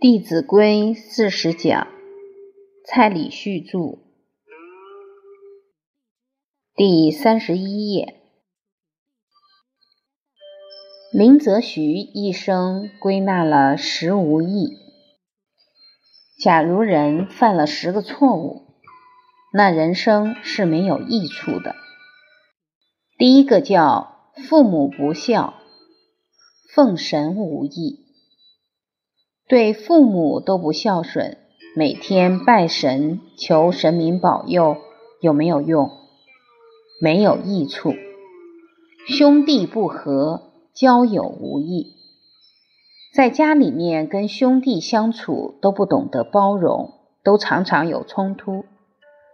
《弟子规》四十讲，蔡礼旭著，第三十一页。林则徐一生归纳了十无益。假如人犯了十个错误，那人生是没有益处的。第一个叫父母不孝，奉神无益。对父母都不孝顺，每天拜神求神明保佑，有没有用？没有益处。兄弟不和，交友无益。在家里面跟兄弟相处都不懂得包容，都常常有冲突。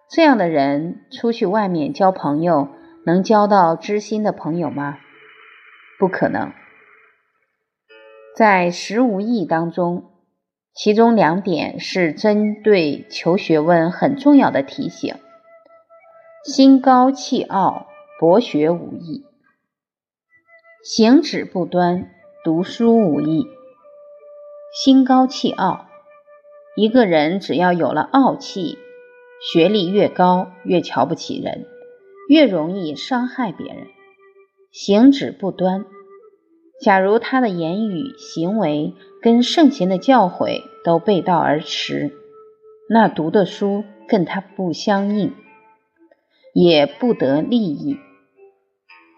这样的人出去外面交朋友，能交到知心的朋友吗？不可能。在十无益当中，其中两点是针对求学问很重要的提醒：心高气傲，博学无益；行止不端，读书无益。心高气傲，一个人只要有了傲气，学历越高，越瞧不起人，越容易伤害别人。行止不端。假如他的言语行为跟圣贤的教诲都背道而驰，那读的书跟他不相应，也不得利益。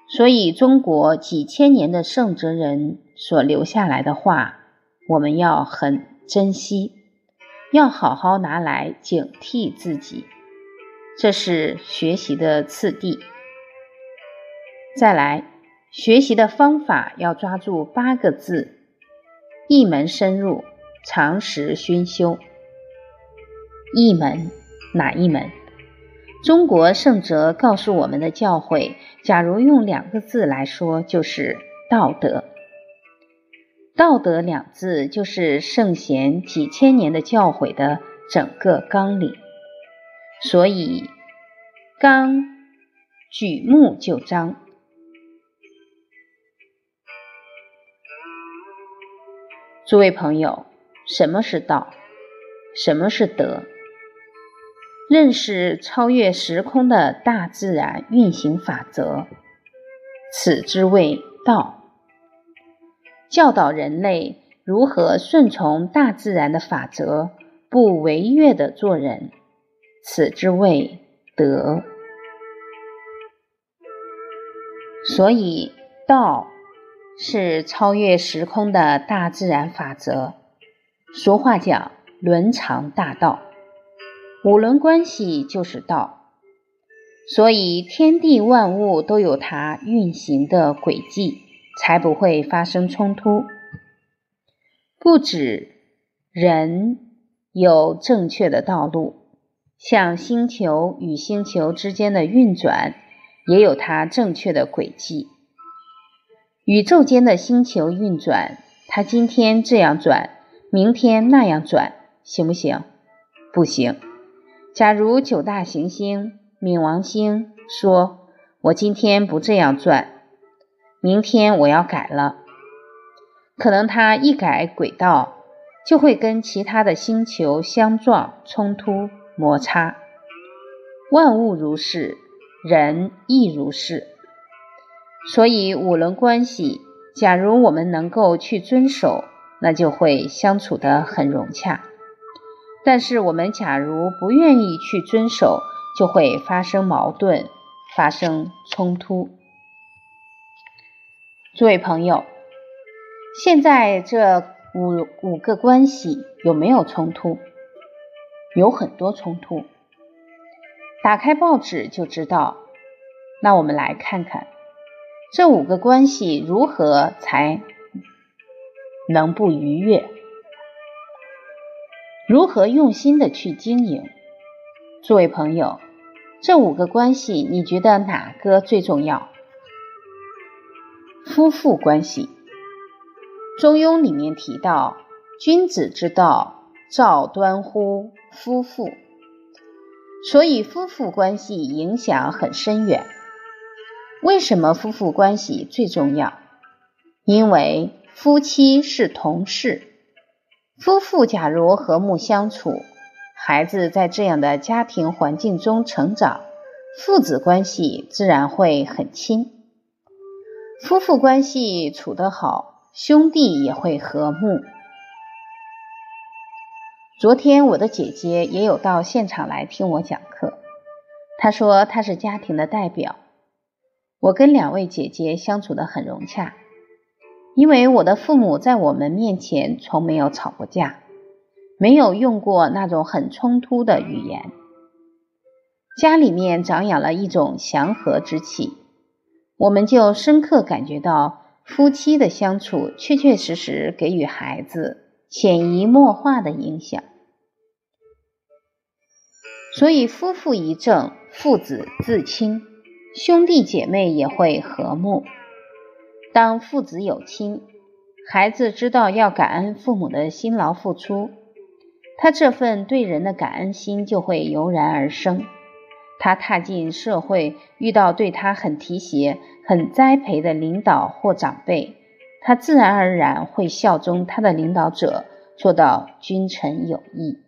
所以，中国几千年的圣哲人所留下来的话，我们要很珍惜，要好好拿来警惕自己，这是学习的次第。再来。学习的方法要抓住八个字：一门深入，常识熏修。一门哪一门？中国圣哲告诉我们的教诲，假如用两个字来说，就是道德。道德两字就是圣贤几千年的教诲的整个纲领。所以，纲举目就彰。诸位朋友，什么是道？什么是德？认识超越时空的大自然运行法则，此之谓道。教导人类如何顺从大自然的法则，不违越的做人，此之谓德。所以道。是超越时空的大自然法则。俗话讲“伦常大道”，五伦关系就是道。所以天地万物都有它运行的轨迹，才不会发生冲突。不止人有正确的道路，像星球与星球之间的运转，也有它正确的轨迹。宇宙间的星球运转，它今天这样转，明天那样转，行不行？不行。假如九大行星冥王星说：“我今天不这样转，明天我要改了。”可能它一改轨道，就会跟其他的星球相撞、冲突、摩擦。万物如是，人亦如是。所以五伦关系，假如我们能够去遵守，那就会相处得很融洽。但是我们假如不愿意去遵守，就会发生矛盾，发生冲突。诸位朋友，现在这五五个关系有没有冲突？有很多冲突。打开报纸就知道。那我们来看看。这五个关系如何才能不逾越？如何用心的去经营？诸位朋友，这五个关系，你觉得哪个最重要？夫妇关系，《中庸》里面提到：“君子之道，照端乎夫妇。”所以，夫妇关系影响很深远。为什么夫妇关系最重要？因为夫妻是同事，夫妇假如和睦相处，孩子在这样的家庭环境中成长，父子关系自然会很亲。夫妇关系处得好，兄弟也会和睦。昨天我的姐姐也有到现场来听我讲课，她说她是家庭的代表。我跟两位姐姐相处的很融洽。因为我的父母在我们面前从没有吵过架，没有用过那种很冲突的语言，家里面长养了一种祥和之气，我们就深刻感觉到夫妻的相处确确实实给予孩子潜移默化的影响，所以夫妇一正，父子自亲，兄弟姐妹也会和睦。当父子有亲，孩子知道要感恩父母的辛劳付出，他这份对人的感恩心就会油然而生。他踏进社会，遇到对他很提携、很栽培的领导或长辈，他自然而然会效忠他的领导者，做到君臣有义。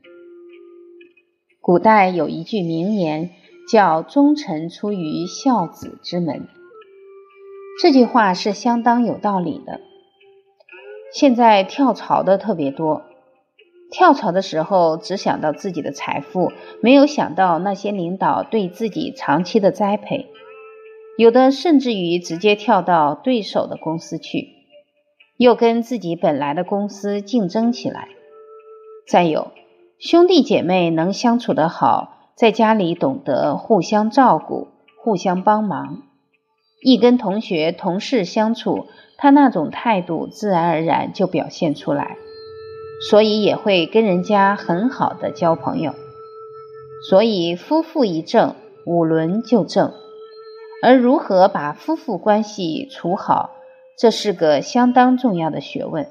古代有一句名言，叫“忠臣出于孝子之门”。这句话是相当有道理的。现在跳槽的特别多，跳槽的时候只想到自己的财富，没有想到那些领导对自己长期的栽培。有的甚至于直接跳到对手的公司去，又跟自己本来的公司竞争起来。再有，兄弟姐妹能相处得好，在家里懂得互相照顾、互相帮忙。一跟同学、同事相处，他那种态度自然而然就表现出来，所以也会跟人家很好的交朋友。所以夫妇一正，五伦就正。而如何把夫妇关系处好，这是个相当重要的学问。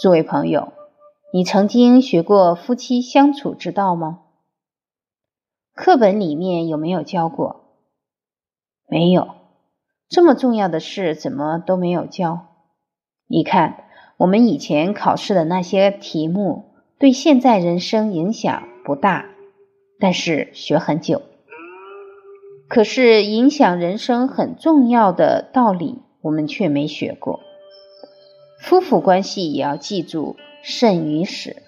诸位朋友，你曾经学过夫妻相处之道吗？课本里面有没有教过？没有这么重要的事，怎么都没有教？你看，我们以前考试的那些题目，对现在人生影响不大，但是学很久。可是影响人生很重要的道理，我们却没学过。夫妇关系也要记住慎于始。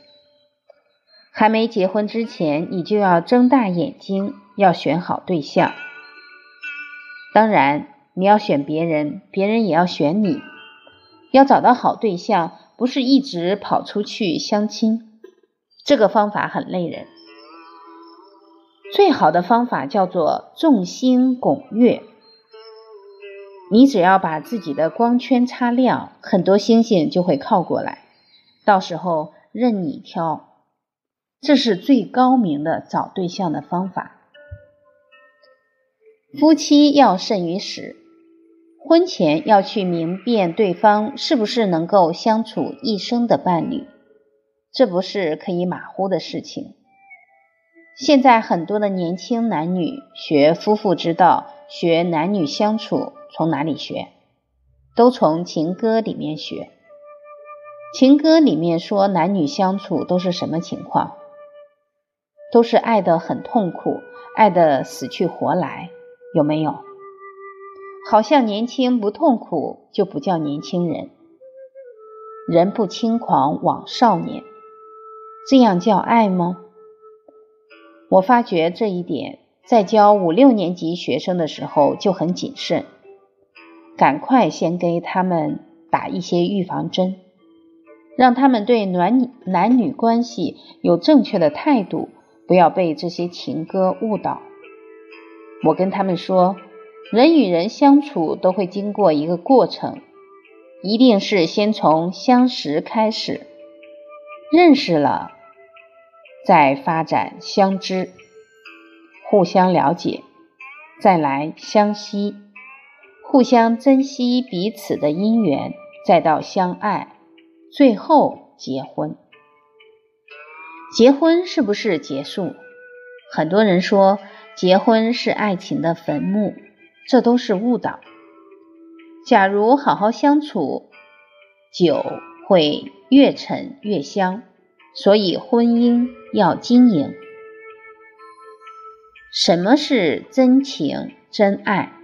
还没结婚之前，你就要睁大眼睛，要选好对象。当然，你要选别人，别人也要选你。要找到好对象，不是一直跑出去相亲，这个方法很累人。最好的方法叫做众星拱月。你只要把自己的光圈擦亮，很多星星就会靠过来，到时候任你挑。这是最高明的找对象的方法。夫妻要慎于始，婚前要去明辨对方是不是能够相处一生的伴侣，这不是可以马虎的事情。现在很多的年轻男女学夫妇之道，学男女相处，从哪里学？都从情歌里面学。情歌里面说男女相处都是什么情况？都是爱得很痛苦，爱得死去活来。有没有？好像年轻不痛苦就不叫年轻人，人不轻狂枉少年，这样叫爱吗？我发觉这一点，在教五六年级学生的时候就很谨慎，赶快先给他们打一些预防针，让他们对男男女关系有正确的态度，不要被这些情歌误导。我跟他们说，人与人相处都会经过一个过程，一定是先从相识开始，认识了，再发展相知，互相了解，再来相惜，互相珍惜彼此的姻缘，再到相爱，最后结婚。结婚是不是结束？很多人说。结婚是爱情的坟墓，这都是误导。假如好好相处，酒会越陈越香。所以婚姻要经营。什么是真情真爱？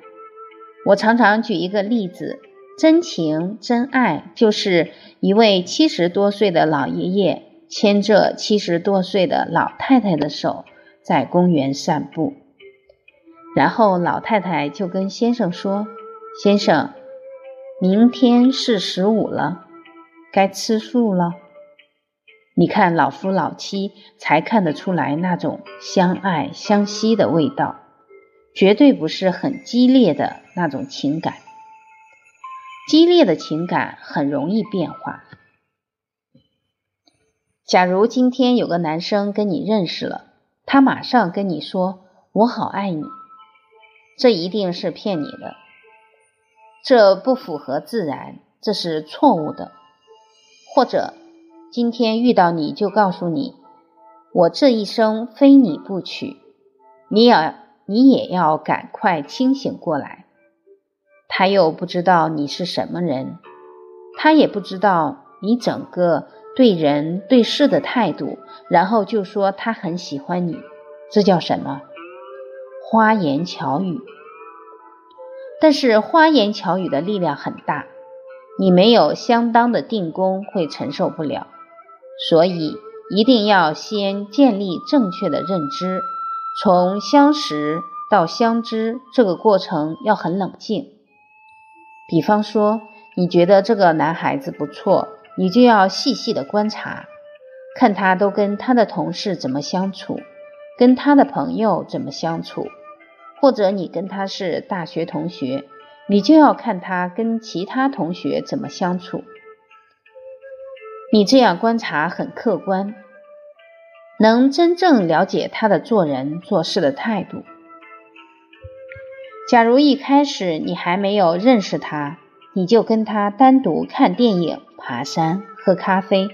我常常举一个例子：真情真爱就是一位七十多岁的老爷爷牵着七十多岁的老太太的手在公园散步，然后老太太就跟先生说：“先生，明天是十五了，该吃素了。”你看老夫老妻才看得出来那种相爱相惜的味道，绝对不是很激烈的那种情感。激烈的情感很容易变化。假如今天有个男生跟你认识了，他马上跟你说“我好爱你”，这一定是骗你的，这不符合自然，这是错误的，或者。今天遇到你就告诉你，我这一生非你不娶，你要你也要赶快清醒过来。他又不知道你是什么人，他也不知道你整个对人对事的态度，然后就说他很喜欢你，这叫什么？花言巧语。但是花言巧语的力量很大，你没有相当的定功，会承受不了。所以一定要先建立正确的认知，从相识到相知这个过程要很冷静。比方说，你觉得这个男孩子不错，你就要细细的观察，看他都跟他的同事怎么相处，跟他的朋友怎么相处，或者你跟他是大学同学，你就要看他跟其他同学怎么相处。你这样观察很客观，能真正了解他的做人做事的态度。假如一开始你还没有认识他，你就跟他单独看电影、爬山、喝咖啡，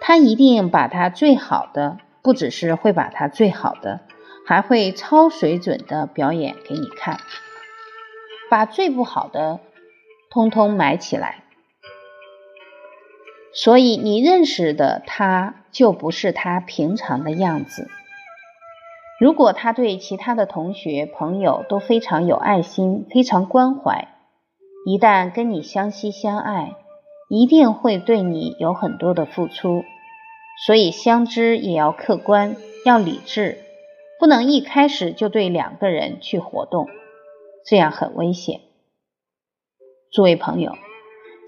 他一定把他最好的，不只是会把他最好的，还会超水准的表演给你看，把最不好的通通埋起来。所以你认识的他就不是他平常的样子。如果他对其他的同学朋友都非常有爱心、非常关怀，一旦跟你相惜相爱，一定会对你有很多的付出。所以相知也要客观，要理智，不能一开始就对两个人去活动，这样很危险。诸位朋友。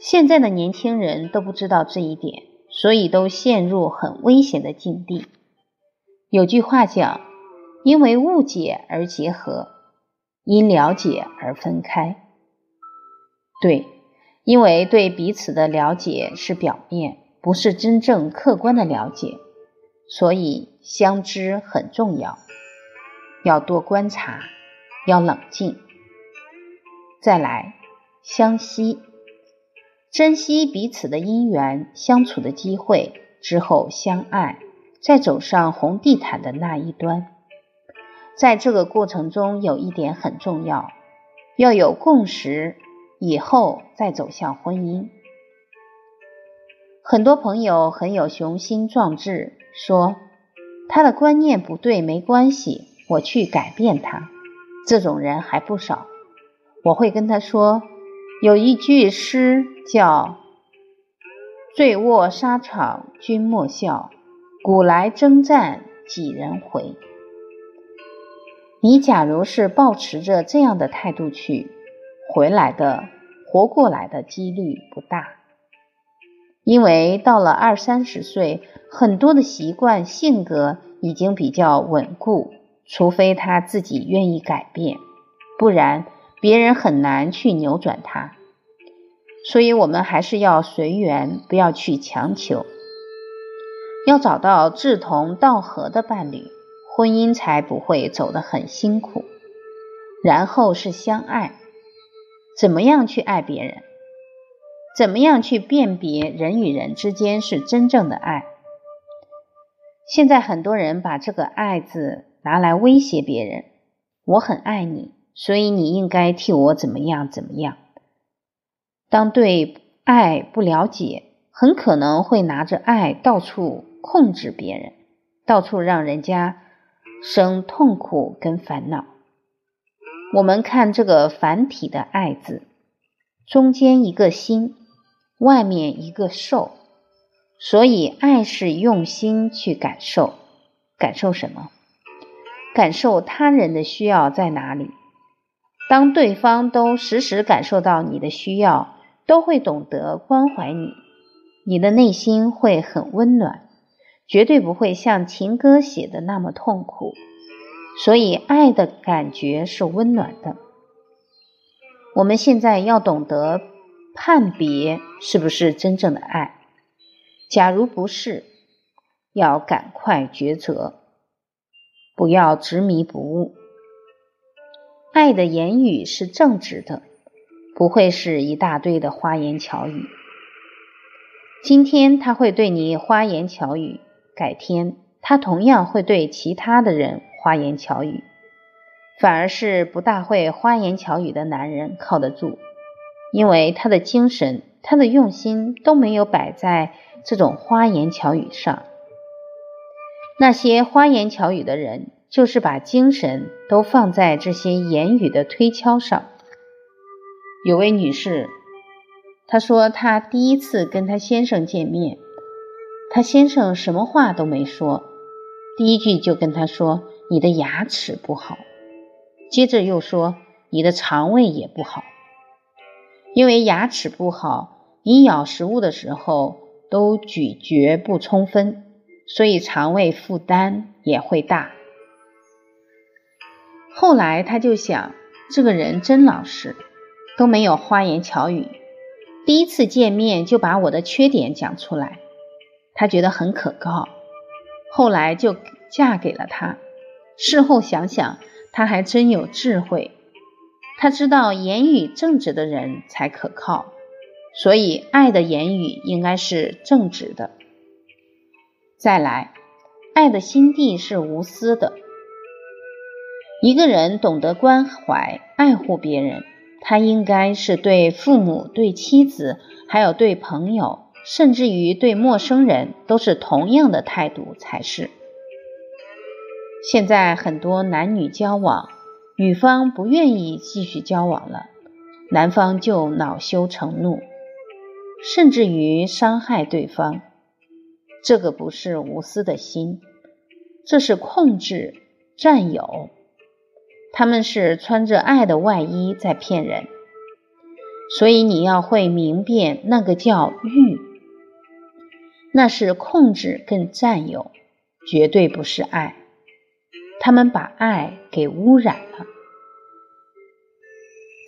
现在的年轻人都不知道这一点，所以都陷入很危险的境地。有句话讲：“因为误解而结合，因了解而分开。”对，因为对彼此的了解是表面，不是真正客观的了解，所以相知很重要，要多观察，要冷静，再来相惜。珍惜彼此的姻缘，相处的机会之后相爱，再走上红地毯的那一端。在这个过程中，有一点很重要，要有共识，以后再走向婚姻。很多朋友很有雄心壮志，说他的观念不对没关系，我去改变他。这种人还不少，我会跟他说。有一句诗叫“醉卧沙场君莫笑，古来征战几人回”。你假如是抱持着这样的态度去，回来的活过来的几率不大，因为到了二三十岁，很多的习惯性格已经比较稳固，除非他自己愿意改变，不然。别人很难去扭转他，所以我们还是要随缘，不要去强求，要找到志同道合的伴侣，婚姻才不会走得很辛苦。然后是相爱，怎么样去爱别人？怎么样去辨别人与人之间是真正的爱？现在很多人把这个“爱”字拿来威胁别人，我很爱你。所以你应该替我怎么样怎么样？当对爱不了解，很可能会拿着爱到处控制别人，到处让人家生痛苦跟烦恼。我们看这个繁体的“爱”字，中间一个心，外面一个受，所以爱是用心去感受，感受什么？感受他人的需要在哪里？当对方都时时感受到你的需要，都会懂得关怀你，你的内心会很温暖，绝对不会像情歌写的那么痛苦。所以，爱的感觉是温暖的。我们现在要懂得判别是不是真正的爱。假如不是，要赶快抉择。不要执迷不悟。爱的言语是正直的，不会是一大堆的花言巧语。今天他会对你花言巧语，改天他同样会对其他的人花言巧语。反而是不大会花言巧语的男人靠得住，因为他的精神、他的用心都没有摆在这种花言巧语上。那些花言巧语的人，就是把精神都放在这些言语的推敲上。有位女士，她说她第一次跟她先生见面，她先生什么话都没说，第一句就跟她说：“你的牙齿不好。”接着又说：“你的肠胃也不好，因为牙齿不好，你咬食物的时候都咀嚼不充分。”所以肠胃负担也会大。后来他就想，这个人真老实，都没有花言巧语，第一次见面就把我的缺点讲出来，他觉得很可靠。后来就嫁给了他。事后想想，他还真有智慧，他知道言语正直的人才可靠，所以爱的言语应该是正直的。再来，爱的心地是无私的。一个人懂得关怀、爱护别人，他应该是对父母、对妻子，还有对朋友，甚至于对陌生人，都是同样的态度才是。现在很多男女交往，女方不愿意继续交往了，男方就恼羞成怒，甚至于伤害对方。这个不是无私的心，这是控制、占有。他们是穿着爱的外衣在骗人，所以你要会明辨，那个叫欲，那是控制跟占有，绝对不是爱。他们把爱给污染了。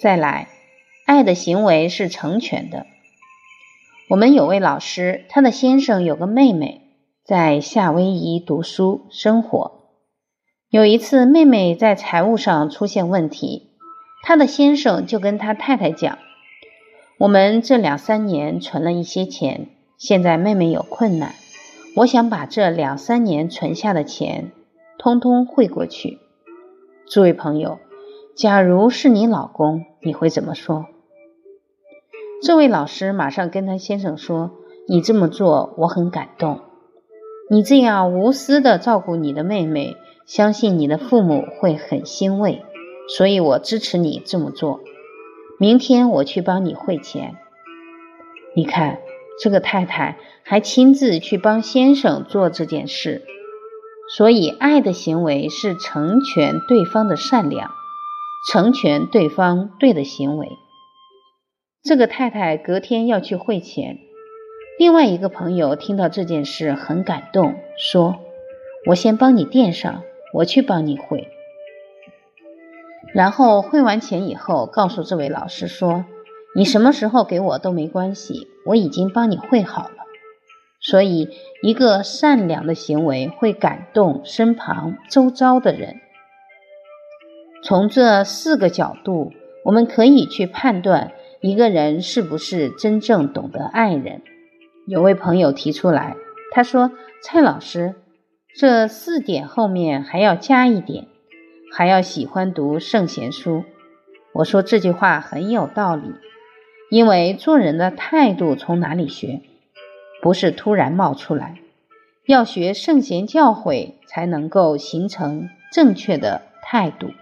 再来，爱的行为是成全的。我们有位老师，他的先生有个妹妹在夏威夷读书生活。有一次，妹妹在财务上出现问题，他的先生就跟他太太讲：“我们这两三年存了一些钱，现在妹妹有困难，我想把这两三年存下的钱通通汇过去。”诸位朋友，假如是你老公，你会怎么说？这位老师马上跟他先生说：“你这么做，我很感动。你这样无私的照顾你的妹妹，相信你的父母会很欣慰。所以我支持你这么做。明天我去帮你汇钱。你看，这个太太还亲自去帮先生做这件事。所以，爱的行为是成全对方的善良，成全对方对的行为。”这个太太隔天要去汇钱，另外一个朋友听到这件事很感动，说：“我先帮你垫上，我去帮你汇。”然后汇完钱以后，告诉这位老师说：“你什么时候给我都没关系，我已经帮你汇好了。”所以，一个善良的行为会感动身旁周遭的人。从这四个角度，我们可以去判断。一个人是不是真正懂得爱人？有位朋友提出来，他说：“蔡老师，这四点后面还要加一点，还要喜欢读圣贤书。”我说这句话很有道理，因为做人的态度从哪里学？不是突然冒出来。要学圣贤教诲，才能够形成正确的态度。